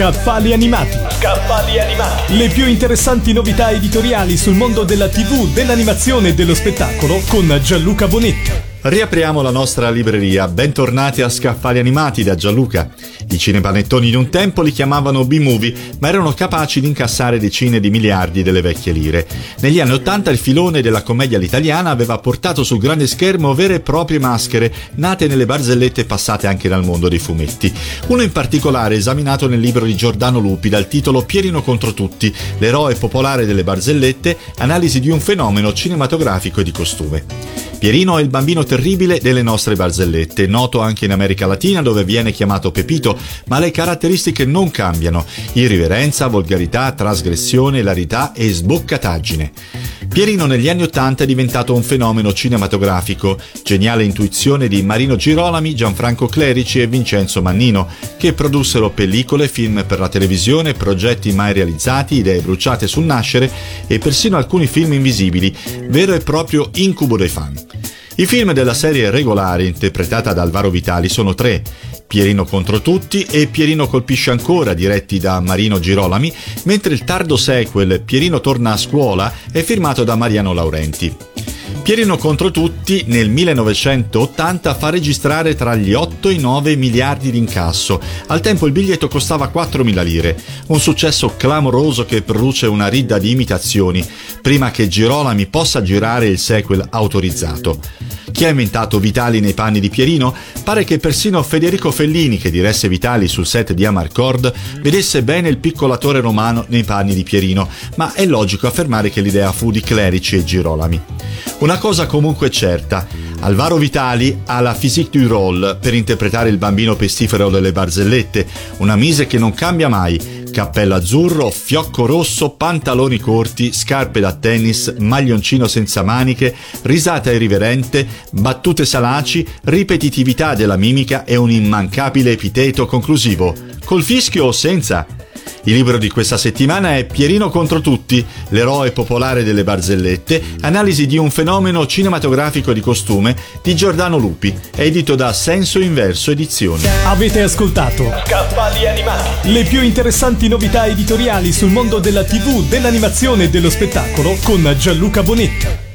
Scaffali animati. Scaffali animati. Le più interessanti novità editoriali sul mondo della TV, dell'animazione e dello spettacolo con Gianluca Bonetti. Riapriamo la nostra libreria, bentornati a Scaffali Animati da Gianluca. I cinepanettoni di un tempo li chiamavano B-movie, ma erano capaci di incassare decine di miliardi delle vecchie lire. Negli anni Ottanta il filone della commedia all'italiana aveva portato sul grande schermo vere e proprie maschere, nate nelle barzellette passate anche dal mondo dei fumetti. Uno in particolare esaminato nel libro di Giordano Lupi dal titolo Pierino contro tutti, l'eroe popolare delle barzellette, analisi di un fenomeno cinematografico e di costume. Pierino è il bambino terribile delle nostre barzellette, noto anche in America Latina dove viene chiamato Pepito, ma le caratteristiche non cambiano: irriverenza, volgarità, trasgressione, ilarità e sboccataggine. Pierino negli anni Ottanta è diventato un fenomeno cinematografico, geniale intuizione di Marino Girolami, Gianfranco Clerici e Vincenzo Mannino, che produssero pellicole, film per la televisione, progetti mai realizzati, idee bruciate sul nascere e persino alcuni film invisibili, vero e proprio incubo dei fan. I film della serie regolare, interpretata da Alvaro Vitali, sono tre. Pierino contro tutti e Pierino colpisce ancora, diretti da Marino Girolami, mentre il tardo sequel Pierino torna a scuola è firmato da Mariano Laurenti. Pierino contro tutti nel 1980 fa registrare tra gli 8 e i 9 miliardi di incasso. Al tempo il biglietto costava 4.000 lire, un successo clamoroso che produce una ridda di imitazioni, prima che Girolami possa girare il sequel autorizzato. Chi ha inventato Vitali nei panni di Pierino? Pare che persino Federico Fellini, che diresse Vitali sul set di Amarcord, vedesse bene il piccolo attore romano nei panni di Pierino, ma è logico affermare che l'idea fu di Clerici e Girolami. Una cosa comunque certa, Alvaro Vitali ha la physique du rôle per interpretare il bambino pestifero delle barzellette, una mise che non cambia mai, cappello azzurro, fiocco rosso, pantaloni corti, scarpe da tennis, maglioncino senza maniche, risata irriverente, battute salaci, ripetitività della mimica e un immancabile epiteto conclusivo. Col fischio o senza? Il libro di questa settimana è Pierino contro tutti, l'eroe popolare delle barzellette, analisi di un fenomeno cinematografico di costume di Giordano Lupi, edito da Senso Inverso Edizioni. Avete ascoltato Scaffali animati. le più interessanti novità editoriali sul mondo della TV, dell'animazione e dello spettacolo con Gianluca Bonetti.